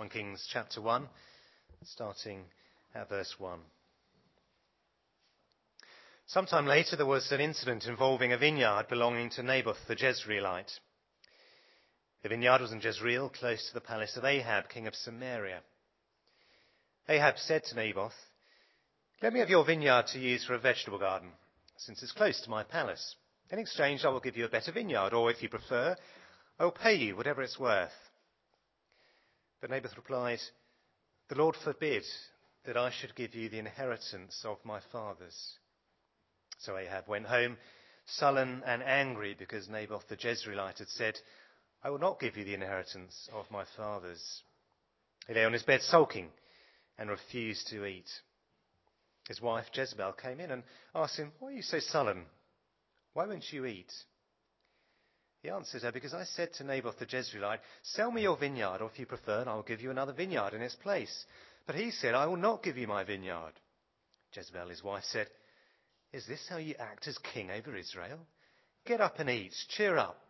1 Kings chapter 1, starting at verse 1. Sometime later, there was an incident involving a vineyard belonging to Naboth the Jezreelite. The vineyard was in Jezreel, close to the palace of Ahab, king of Samaria. Ahab said to Naboth, Let me have your vineyard to use for a vegetable garden, since it's close to my palace. In exchange, I will give you a better vineyard, or if you prefer, I will pay you whatever it's worth. But Naboth replied, The Lord forbid that I should give you the inheritance of my fathers. So Ahab went home, sullen and angry, because Naboth the Jezreelite had said, I will not give you the inheritance of my fathers. He lay on his bed sulking and refused to eat. His wife Jezebel came in and asked him, Why are you so sullen? Why won't you eat? He answered her, Because I said to Naboth the Jezreelite, Sell me your vineyard, or if you prefer, and I will give you another vineyard in its place. But he said, I will not give you my vineyard. Jezebel, his wife, said, Is this how you act as king over Israel? Get up and eat, cheer up.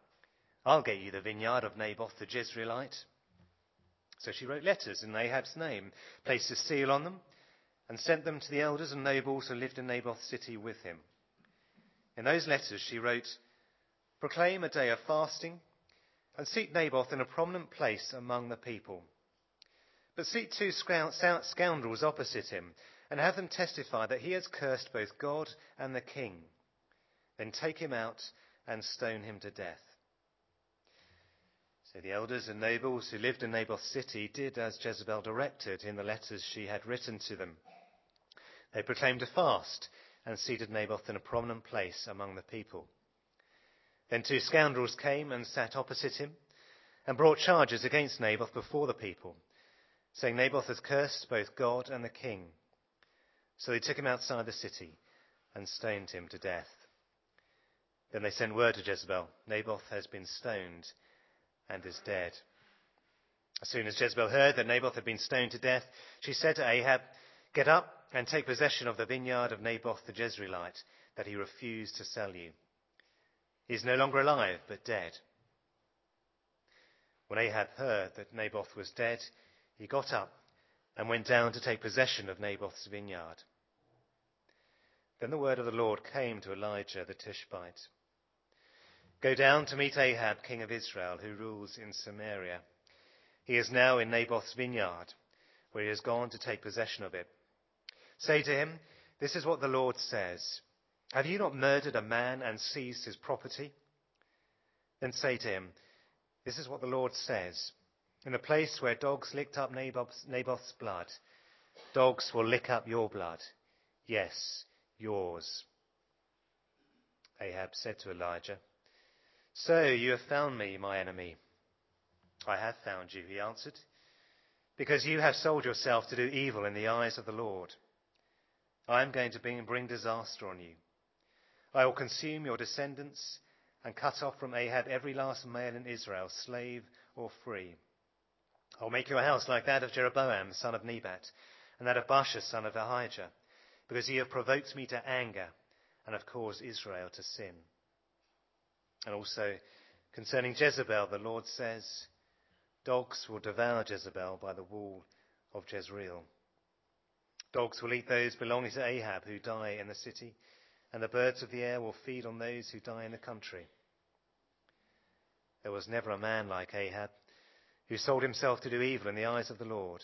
I'll get you the vineyard of Naboth the Jezreelite. So she wrote letters in Ahab's name, placed a seal on them, and sent them to the elders and nobles who lived in Naboth's city with him. In those letters she wrote, Proclaim a day of fasting, and seat Naboth in a prominent place among the people. But seat two scoundrels opposite him, and have them testify that he has cursed both God and the king. Then take him out and stone him to death. So the elders and nobles who lived in Naboth's city did as Jezebel directed in the letters she had written to them. They proclaimed a fast and seated Naboth in a prominent place among the people. Then two scoundrels came and sat opposite him and brought charges against Naboth before the people, saying Naboth has cursed both God and the king. So they took him outside the city and stoned him to death. Then they sent word to Jezebel Naboth has been stoned and is dead. As soon as Jezebel heard that Naboth had been stoned to death, she said to Ahab, Get up and take possession of the vineyard of Naboth the Jezreelite that he refused to sell you. He is no longer alive, but dead. When Ahab heard that Naboth was dead, he got up and went down to take possession of Naboth's vineyard. Then the word of the Lord came to Elijah the Tishbite. Go down to meet Ahab, king of Israel, who rules in Samaria. He is now in Naboth's vineyard, where he has gone to take possession of it. Say to him, This is what the Lord says. Have you not murdered a man and seized his property? Then say to him, This is what the Lord says. In the place where dogs licked up Naboth's, Naboth's blood, dogs will lick up your blood. Yes, yours. Ahab said to Elijah, So you have found me, my enemy. I have found you, he answered, because you have sold yourself to do evil in the eyes of the Lord. I am going to bring, bring disaster on you. I will consume your descendants and cut off from Ahab every last male in Israel, slave or free. I will make your house like that of Jeroboam, son of Nebat, and that of Baasha, son of Ahijah, because you have provoked me to anger and have caused Israel to sin. And also, concerning Jezebel, the Lord says, Dogs will devour Jezebel by the wall of Jezreel. Dogs will eat those belonging to Ahab who die in the city, and the birds of the air will feed on those who die in the country. There was never a man like Ahab who sold himself to do evil in the eyes of the Lord.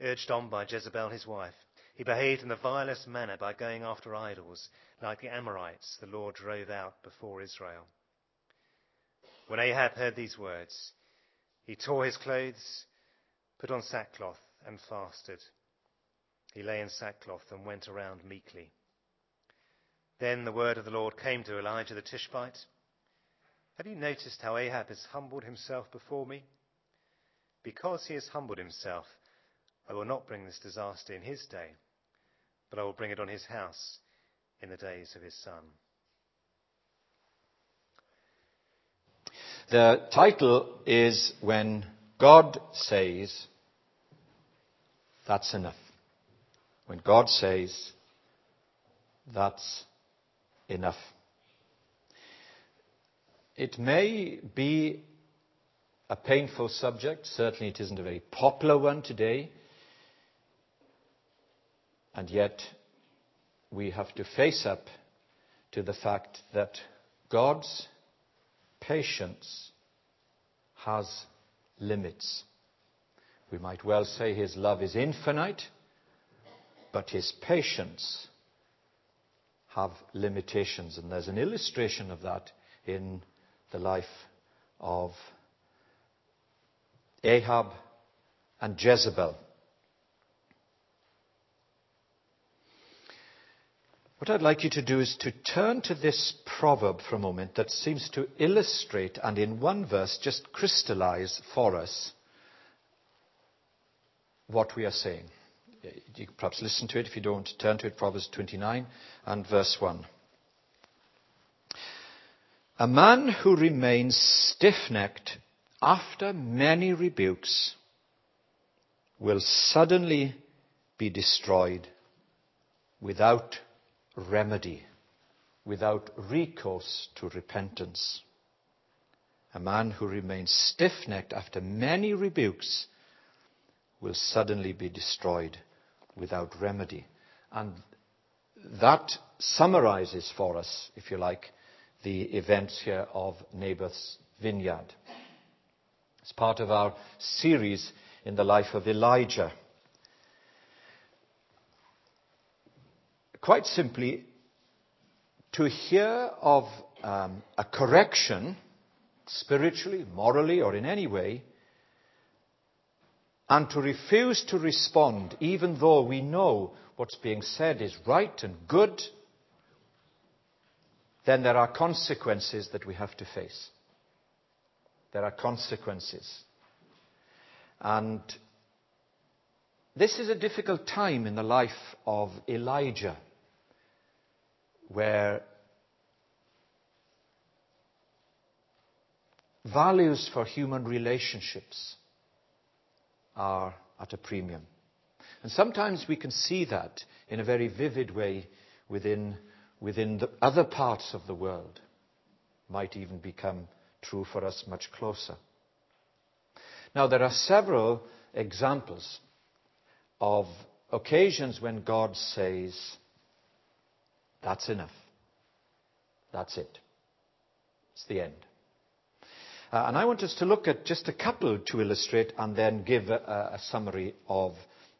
Urged on by Jezebel his wife, he behaved in the vilest manner by going after idols, like the Amorites the Lord drove out before Israel. When Ahab heard these words, he tore his clothes, put on sackcloth, and fasted. He lay in sackcloth and went around meekly. Then the word of the Lord came to Elijah the Tishbite. Have you noticed how Ahab has humbled himself before me? Because he has humbled himself, I will not bring this disaster in his day, but I will bring it on his house in the days of his son. The title is When God Says, That's Enough. When God says, that's enough. It may be a painful subject. Certainly, it isn't a very popular one today. And yet, we have to face up to the fact that God's patience has limits. We might well say his love is infinite, but his patience have limitations. And there's an illustration of that in the life of Ahab and Jezebel. What I'd like you to do is to turn to this proverb for a moment that seems to illustrate and in one verse just crystallize for us what we are saying. You perhaps listen to it if you don't. Turn to it, Proverbs 29 and verse 1. A man who remains stiff necked after many rebukes will suddenly be destroyed without remedy, without recourse to repentance. A man who remains stiff necked after many rebukes will suddenly be destroyed without remedy. And that summarizes for us, if you like, the events here of Naboth's vineyard. It's part of our series in the life of Elijah. Quite simply, to hear of um, a correction, spiritually, morally, or in any way, and to refuse to respond, even though we know what's being said is right and good, then there are consequences that we have to face. There are consequences. And this is a difficult time in the life of Elijah, where values for human relationships are at a premium. And sometimes we can see that in a very vivid way within, within the other parts of the world. Might even become true for us much closer. Now, there are several examples of occasions when God says, That's enough. That's it. It's the end. Uh, and I want us to look at just a couple to illustrate and then give a, a summary of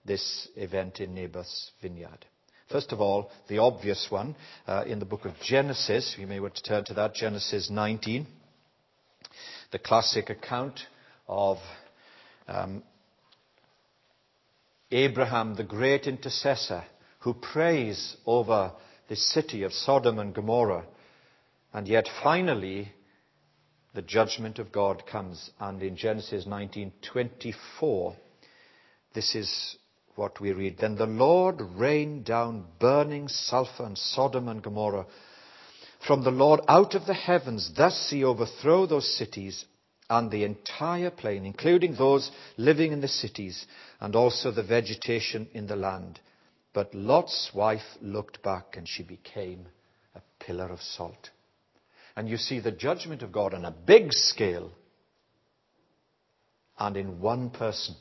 this event in Naboth's vineyard. First of all, the obvious one uh, in the book of Genesis. You may want to turn to that, Genesis 19. The classic account of um, Abraham, the great intercessor, who prays over the city of Sodom and Gomorrah. And yet finally, the judgment of God comes. And in Genesis 19:24, this is what we read. Then the Lord rained down burning sulfur on Sodom and Gomorrah from the Lord out of the heavens. Thus he overthrew those cities and the entire plain, including those living in the cities and also the vegetation in the land. But Lot's wife looked back and she became a pillar of salt. And you see the judgment of God on a big scale and in one person.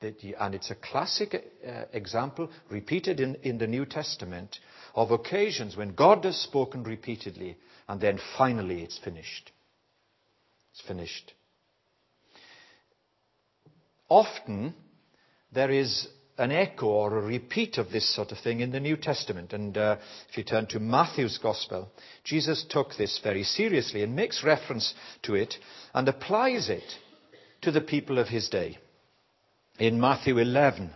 And it's a classic uh, example, repeated in, in the New Testament, of occasions when God has spoken repeatedly and then finally it's finished. It's finished. Often there is an echo or a repeat of this sort of thing in the New Testament. And uh, if you turn to Matthew's Gospel, Jesus took this very seriously and makes reference to it and applies it to the people of his day. In Matthew 11,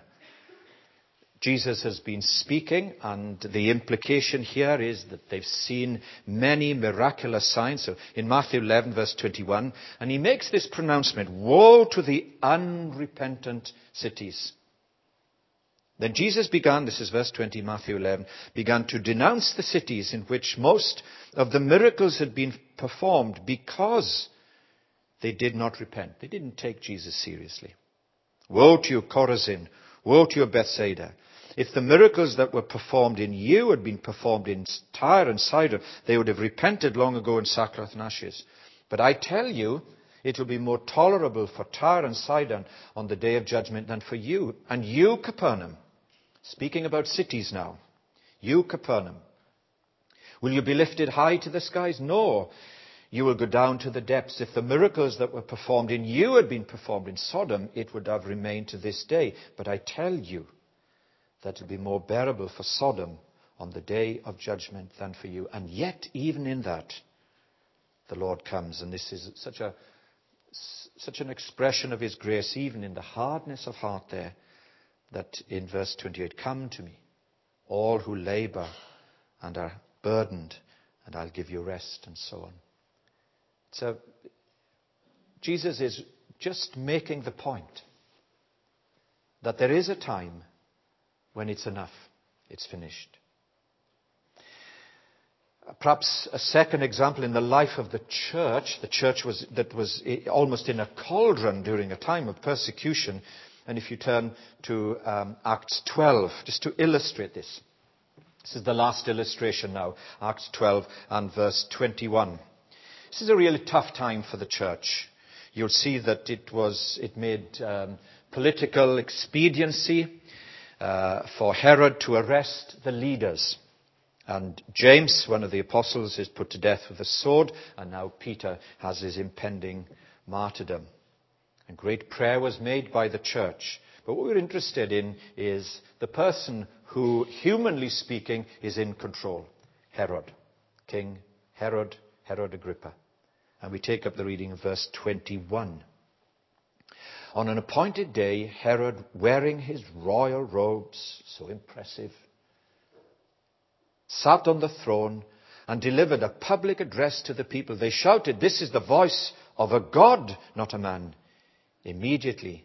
Jesus has been speaking, and the implication here is that they've seen many miraculous signs. So in Matthew 11, verse 21, and he makes this pronouncement Woe to the unrepentant cities! Then Jesus began, this is verse 20, Matthew 11, began to denounce the cities in which most of the miracles had been performed because they did not repent. They didn't take Jesus seriously. Woe to you, Chorazin! Woe to you, Bethsaida! If the miracles that were performed in you had been performed in Tyre and Sidon, they would have repented long ago in sackcloth and ashes. But I tell you, It will be more tolerable for Tyre and Sidon on the day of judgment than for you. And you, Capernaum, speaking about cities now, you, Capernaum, will you be lifted high to the skies? No. You will go down to the depths. If the miracles that were performed in you had been performed in Sodom, it would have remained to this day. But I tell you that it will be more bearable for Sodom on the day of judgment than for you. And yet, even in that, the Lord comes. And this is such a such an expression of His grace, even in the hardness of heart there, that in verse 28, come to me, all who labor and are burdened, and I'll give you rest, and so on. So, Jesus is just making the point that there is a time when it's enough, it's finished. Perhaps a second example in the life of the church, the church was, that was eh, almost in a cauldron during a time of persecution. And if you turn to um, Acts 12, just to illustrate this. This is the last illustration now, Acts 12 and verse 21. This is a really tough time for the church. You'll see that it was, it made um, political expediency uh, for Herod to arrest the leaders. And James, one of the apostles, is put to death with a sword, and now Peter has his impending martyrdom. And great prayer was made by the church. But what we're interested in is the person who, humanly speaking, is in control Herod, King Herod, Herod Agrippa. And we take up the reading of verse 21. On an appointed day, Herod, wearing his royal robes, so impressive, sat on the throne and delivered a public address to the people. They shouted, This is the voice of a God, not a man. Immediately,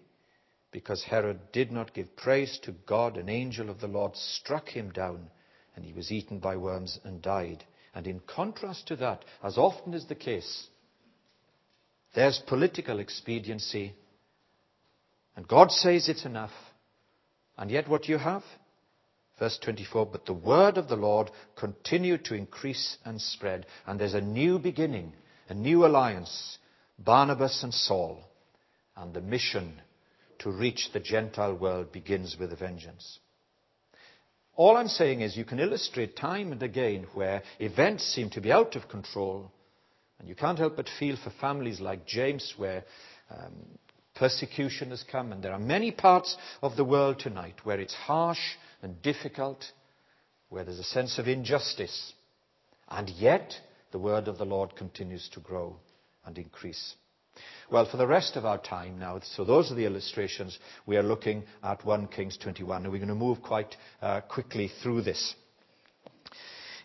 because Herod did not give praise to God, an angel of the Lord struck him down, and he was eaten by worms and died. And in contrast to that, as often is the case, there's political expediency, and God says it's enough. And yet, what you have? Verse 24, but the word of the Lord continued to increase and spread, and there's a new beginning, a new alliance, Barnabas and Saul, and the mission to reach the Gentile world begins with a vengeance. All I'm saying is you can illustrate time and again where events seem to be out of control, and you can't help but feel for families like James where um, persecution has come, and there are many parts of the world tonight where it's harsh and difficult, where there's a sense of injustice. And yet, the word of the Lord continues to grow and increase. Well, for the rest of our time now, so those are the illustrations. We are looking at 1 Kings 21, and we're going to move quite uh, quickly through this.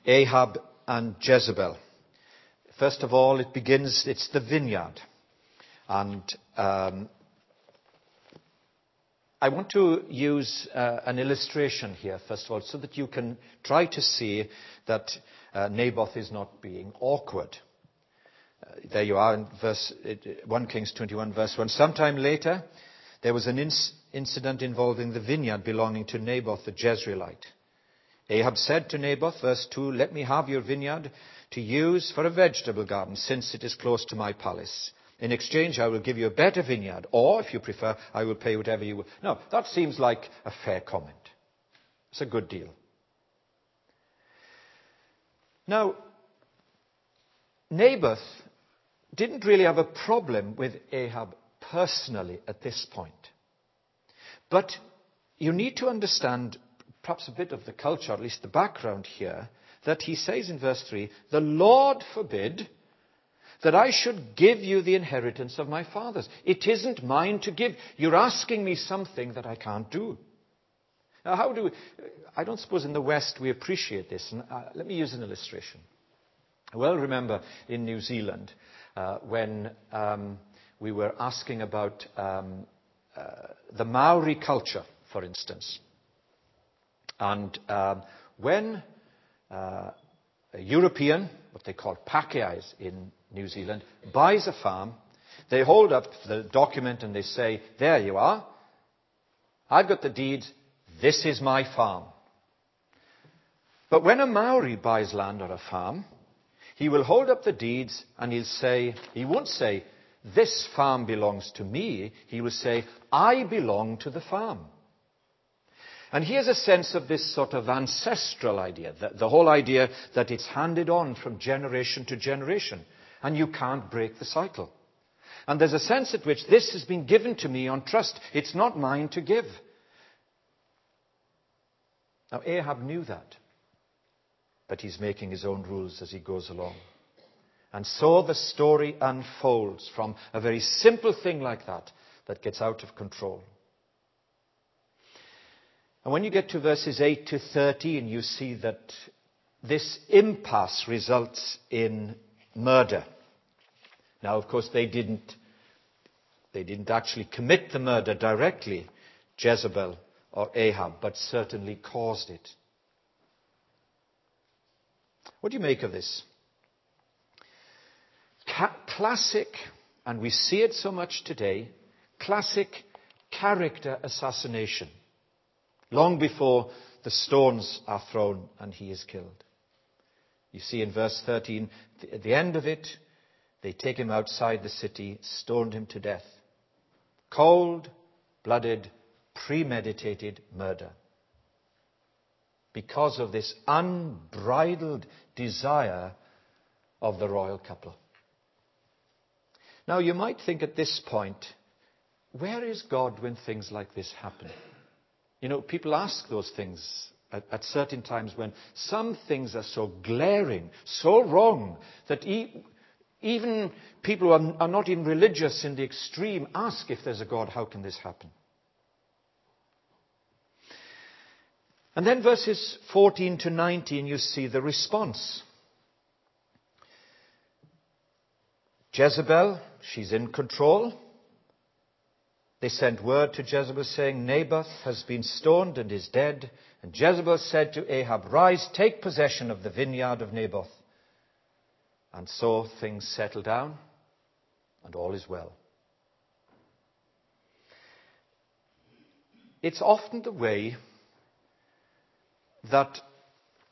Ahab and Jezebel. First of all, it begins, it's the vineyard. And um, I want to use uh, an illustration here, first of all, so that you can try to see that uh, Naboth is not being awkward. Uh, there you are in verse, 1 Kings 21, verse 1. Sometime later, there was an inc- incident involving the vineyard belonging to Naboth the Jezreelite. Ahab said to Naboth, verse 2, Let me have your vineyard to use for a vegetable garden, since it is close to my palace. In exchange, I will give you a better vineyard, or if you prefer, I will pay whatever you will. No, that seems like a fair comment. It's a good deal. Now, Naboth didn't really have a problem with Ahab personally at this point. But you need to understand perhaps a bit of the culture, at least the background here, that he says in verse 3 The Lord forbid that I should give you the inheritance of my fathers. It isn't mine to give. You're asking me something that I can't do. Now, how do we, I don't suppose in the West we appreciate this. And, uh, let me use an illustration. Well remember in New Zealand uh, when um, we were asking about um, uh, the Maori culture, for instance. And um, when uh, a European, what they call Pākehās in New Zealand, buys a farm. They hold up the document and they say, There you are. I've got the deeds. This is my farm. But when a Maori buys land or a farm, he will hold up the deeds and he'll say, he won't say, this farm belongs to me, he will say, I belong to the farm. And here's a sense of this sort of ancestral idea, the, the whole idea that it's handed on from generation to generation, and you can't break the cycle. And there's a sense at which this has been given to me on trust. It's not mine to give. Now, Ahab knew that, but he's making his own rules as he goes along. And so the story unfolds from a very simple thing like that that gets out of control. And when you get to verses 8 to 13, you see that this impasse results in murder. Now, of course, they didn't, they didn't actually commit the murder directly, Jezebel or Ahab, but certainly caused it. What do you make of this? Classic, and we see it so much today, classic character assassination long before the stones are thrown and he is killed. You see in verse 13, at the end of it, they take him outside the city, stoned him to death. Cold blooded, premeditated murder. Because of this unbridled desire of the royal couple. Now, you might think at this point, where is God when things like this happen? You know, people ask those things at, at, certain times when some things are so glaring, so wrong, that e- even people who are, are not even religious in the extreme ask if there's a God, how can this happen? And then verses 14 to 19, you see the response. Jezebel, she's in control. They sent word to Jezebel saying, Naboth has been stoned and is dead. And Jezebel said to Ahab, Rise, take possession of the vineyard of Naboth. And so things settle down and all is well. It's often the way that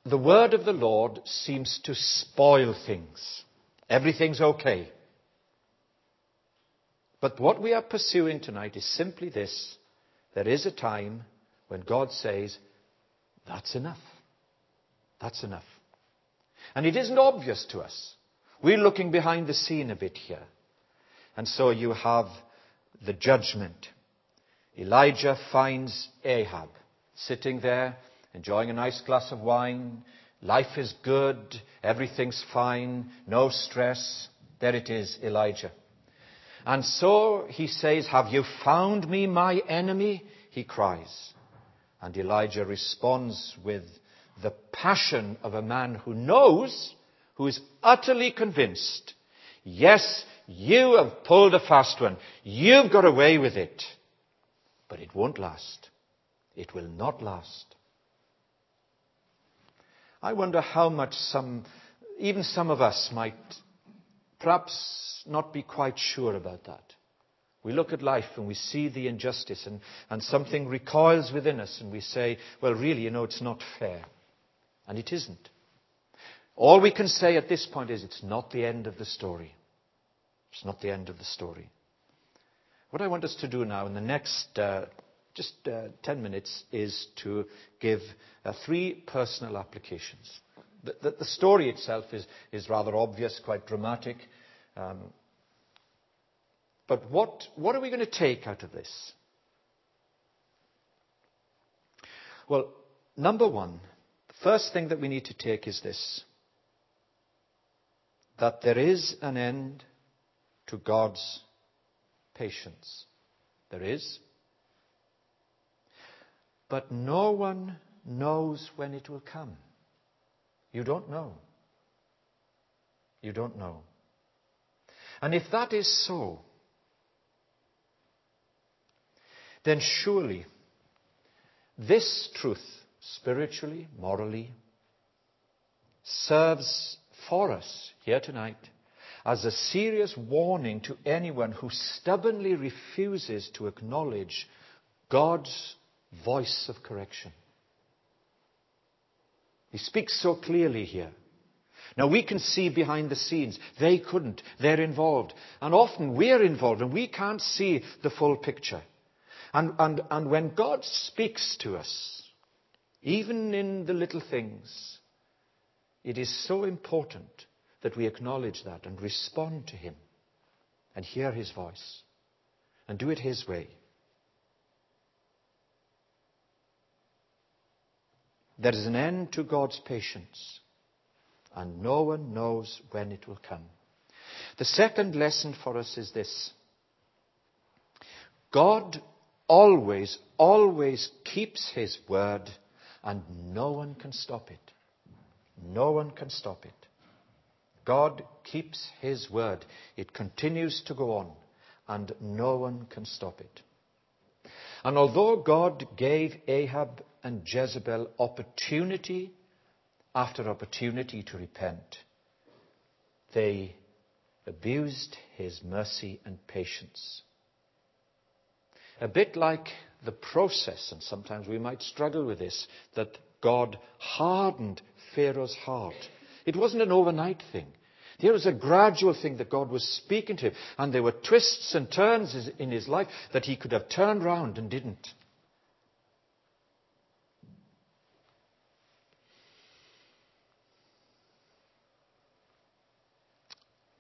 the word of the Lord seems to spoil things. Everything's okay. But what we are pursuing tonight is simply this. There is a time when God says, that's enough. That's enough. And it isn't obvious to us. We're looking behind the scene a bit here. And so you have the judgment. Elijah finds Ahab sitting there, enjoying a nice glass of wine. Life is good. Everything's fine. No stress. There it is, Elijah. And so he says, Have you found me, my enemy? He cries. And Elijah responds with the passion of a man who knows, who is utterly convinced, yes, you have pulled a fast one. You've got away with it. But it won't last. It will not last. I wonder how much some, even some of us might perhaps not be quite sure about that. We look at life and we see the injustice and, and something recoils within us and we say, well, really, you know, it's not fair. And it isn't. All we can say at this point is it's not the end of the story. It's not the end of the story. What I want us to do now in the next uh, just uh, 10 minutes is to give uh, three personal applications. The, story itself is, rather obvious, quite dramatic. Um, but what are we going to take out of this? Well, number one, the first thing that we need to take is this that there is an end to God's patience. There is. But no one knows when it will come. You don't know. You don't know. And if that is so, then surely this truth, spiritually, morally, serves for us here tonight as a serious warning to anyone who stubbornly refuses to acknowledge God's voice of correction. He speaks so clearly here. Now we can see behind the scenes. They couldn't. They're involved. And often we're involved and we can't see the full picture. And, and, and when God speaks to us, even in the little things, it is so important that we acknowledge that and respond to Him and hear His voice and do it His way. There is an end to God's patience, and no one knows when it will come. The second lesson for us is this God always, always keeps His word, and no one can stop it. No one can stop it. God keeps His word. It continues to go on, and no one can stop it. And although God gave Ahab and Jezebel opportunity after opportunity to repent, they abused his mercy and patience. A bit like the process, and sometimes we might struggle with this, that God hardened Pharaoh's heart. It wasn't an overnight thing. There was a gradual thing that God was speaking to him, and there were twists and turns in his life that he could have turned round and didn't.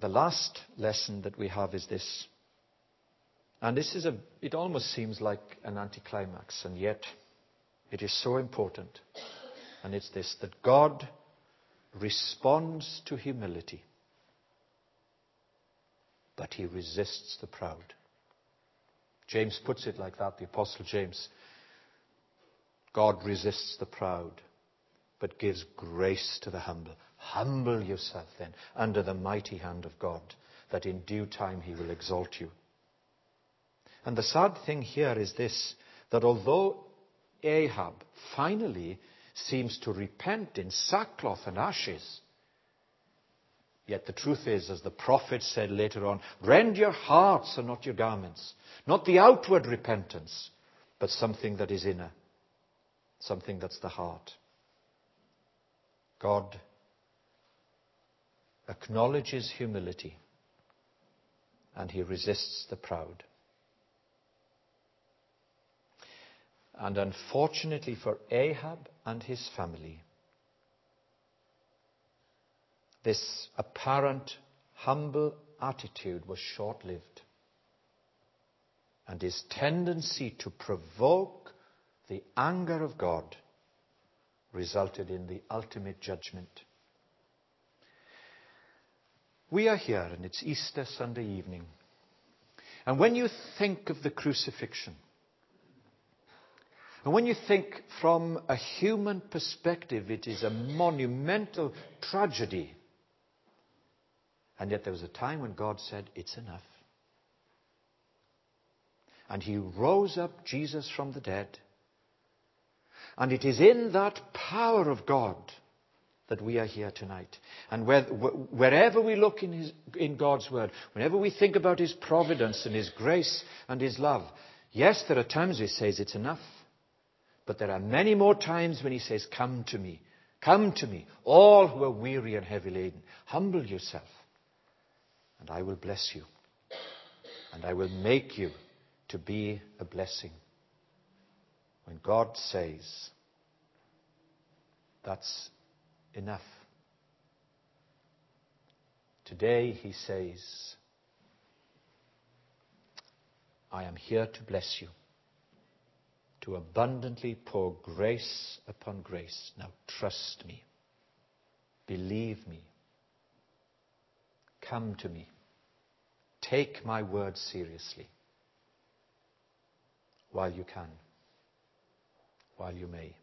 The last lesson that we have is this. And this is a, it almost seems like an anticlimax, and yet it is so important. And it's this that God responds to humility, but he resists the proud. James puts it like that, the Apostle James. God resists the proud, but gives grace to the humble. Humble yourself then under the mighty hand of God, that in due time he will exalt you. And the sad thing here is this that although Ahab finally seems to repent in sackcloth and ashes, Yet the truth is, as the prophet said later on, rend your hearts and not your garments. Not the outward repentance, but something that is inner. Something that's the heart. God acknowledges humility and he resists the proud. And unfortunately for Ahab and his family, this apparent humble attitude was short lived. And his tendency to provoke the anger of God resulted in the ultimate judgment. We are here, and it's Easter Sunday evening. And when you think of the crucifixion, and when you think from a human perspective, it is a monumental tragedy. And yet there was a time when God said, It's enough. And he rose up Jesus from the dead. And it is in that power of God that we are here tonight. And where, wherever we look in, his, in God's Word, whenever we think about His providence and His grace and His love, yes, there are times He says it's enough. But there are many more times when He says, Come to me. Come to me, all who are weary and heavy laden. Humble yourself, and I will bless you. And I will make you to be a blessing. When God says, That's enough. Today he says, I am here to bless you, to abundantly pour grace upon grace. Now trust me, believe me, come to me, take my word seriously while you can, while you may.